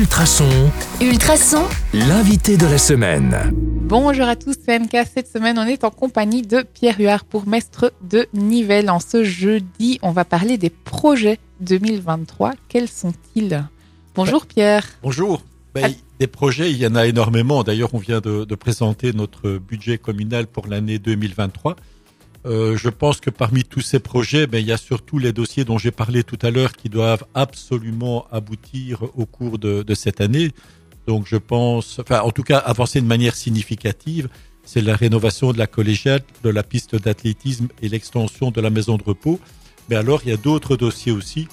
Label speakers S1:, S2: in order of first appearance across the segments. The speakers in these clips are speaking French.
S1: Ultrason,
S2: Ultrason,
S1: l'invité de la semaine.
S3: Bonjour à tous, c'est MK. Cette semaine, on est en compagnie de Pierre Huard, bourgmestre de Nivelles. En ce jeudi, on va parler des projets 2023. Quels sont-ils? Bonjour Pierre.
S4: Bonjour. Ben,
S3: Ah.
S4: Des projets, il y en a énormément. D'ailleurs, on vient de, de présenter notre budget communal pour l'année 2023. Euh, je pense que parmi tous ces projets, ben, il y a surtout les dossiers dont j'ai parlé tout à l'heure qui doivent absolument aboutir au cours de, de cette année. Donc, je pense, enfin, en tout cas, avancer de manière significative. C'est la rénovation de la collégiale, de la piste d'athlétisme et l'extension de la maison de repos. Mais alors, il y a d'autres dossiers aussi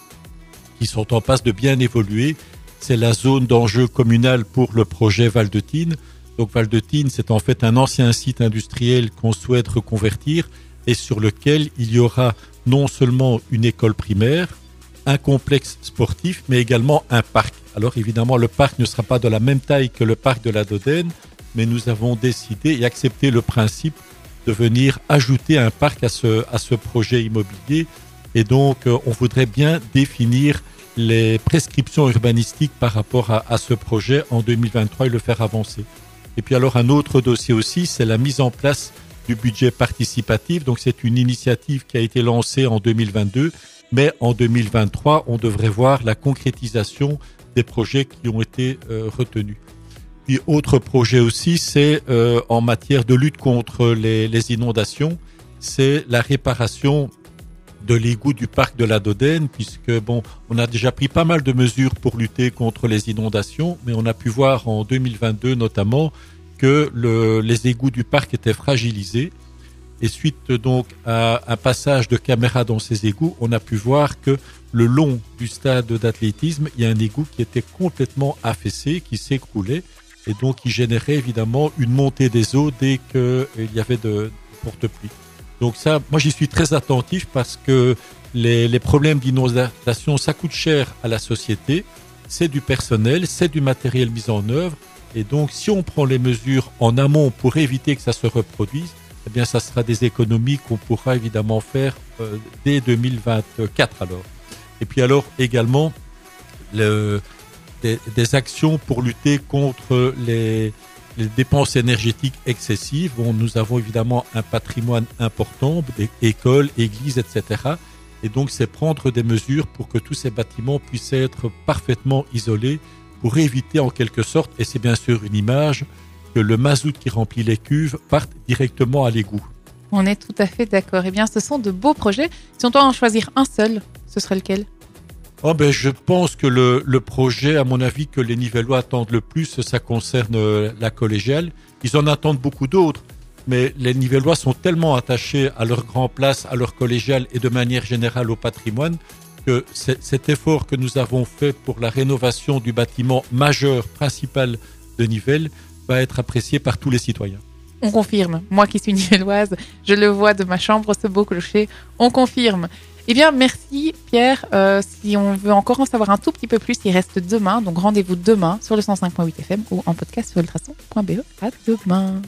S4: qui sont en passe de bien évoluer c'est la zone d'enjeu communal pour le projet Val de Tine. Donc Val de Tine, c'est en fait un ancien site industriel qu'on souhaite reconvertir et sur lequel il y aura non seulement une école primaire, un complexe sportif, mais également un parc. Alors évidemment, le parc ne sera pas de la même taille que le parc de la Dodène, mais nous avons décidé et accepté le principe de venir ajouter un parc à ce, à ce projet immobilier. Et donc, euh, on voudrait bien définir les prescriptions urbanistiques par rapport à, à, ce projet en 2023 et le faire avancer. Et puis alors un autre dossier aussi, c'est la mise en place du budget participatif. Donc c'est une initiative qui a été lancée en 2022, mais en 2023, on devrait voir la concrétisation des projets qui ont été euh, retenus. Puis autre projet aussi, c'est euh, en matière de lutte contre les, inondations, c'est la réparation de l'égout du parc de la Dodène, puisque bon, on a déjà pris pas mal de mesures pour lutter contre les inondations, mais on a pu voir en 2022 notamment que le, les égouts du parc étaient fragilisés. Et suite donc à un passage de caméra dans ces égouts, on a pu voir que le long du stade d'athlétisme, il y a un égout qui était complètement affaissé, qui s'écroulait, et donc qui générait évidemment une montée des eaux dès qu'il y avait de, de porte-pluie. Donc ça, moi j'y suis très attentif parce que les, les problèmes d'inondation, ça coûte cher à la société, c'est du personnel, c'est du matériel mis en œuvre, et donc si on prend les mesures en amont pour éviter que ça se reproduise, eh bien ça sera des économies qu'on pourra évidemment faire euh, dès 2024 alors. Et puis alors également le, des, actions pour lutter contre les dépenses énergétiques excessives. Nous avons évidemment un patrimoine important, des écoles, églises, etc. Et donc, c'est prendre des mesures pour que tous ces bâtiments puissent être parfaitement isolés pour éviter en quelque sorte, et c'est bien sûr une image, que le mazout qui remplit les cuves parte directement à l'égout.
S3: On est tout à fait d'accord. Eh bien, ce sont de beaux projets. Si on doit en choisir un seul, ce serait lequel?
S4: Oh ben, je pense que le, le, projet, à mon avis, que les Nivellois attendent le plus, ça concerne euh, la collégiale. Ils en attendent beaucoup d'autres, mais les Nivellois sont tellement attachés à leur grand place, à leur collégiale et de manière générale au patrimoine que cet effort que nous avons fait pour la rénovation du bâtiment majeur principal de Nivelles va être apprécié par tous les citoyens.
S3: On confirme. Moi qui suis nivelloise, je le vois de ma chambre, ce beau clocher. On confirme. Eh bien, merci Pierre. Euh, si on veut encore en savoir un tout petit peu plus, il reste demain. Donc rendez-vous demain sur le 105.8 FM ou en podcast sur ultrason.be. À demain.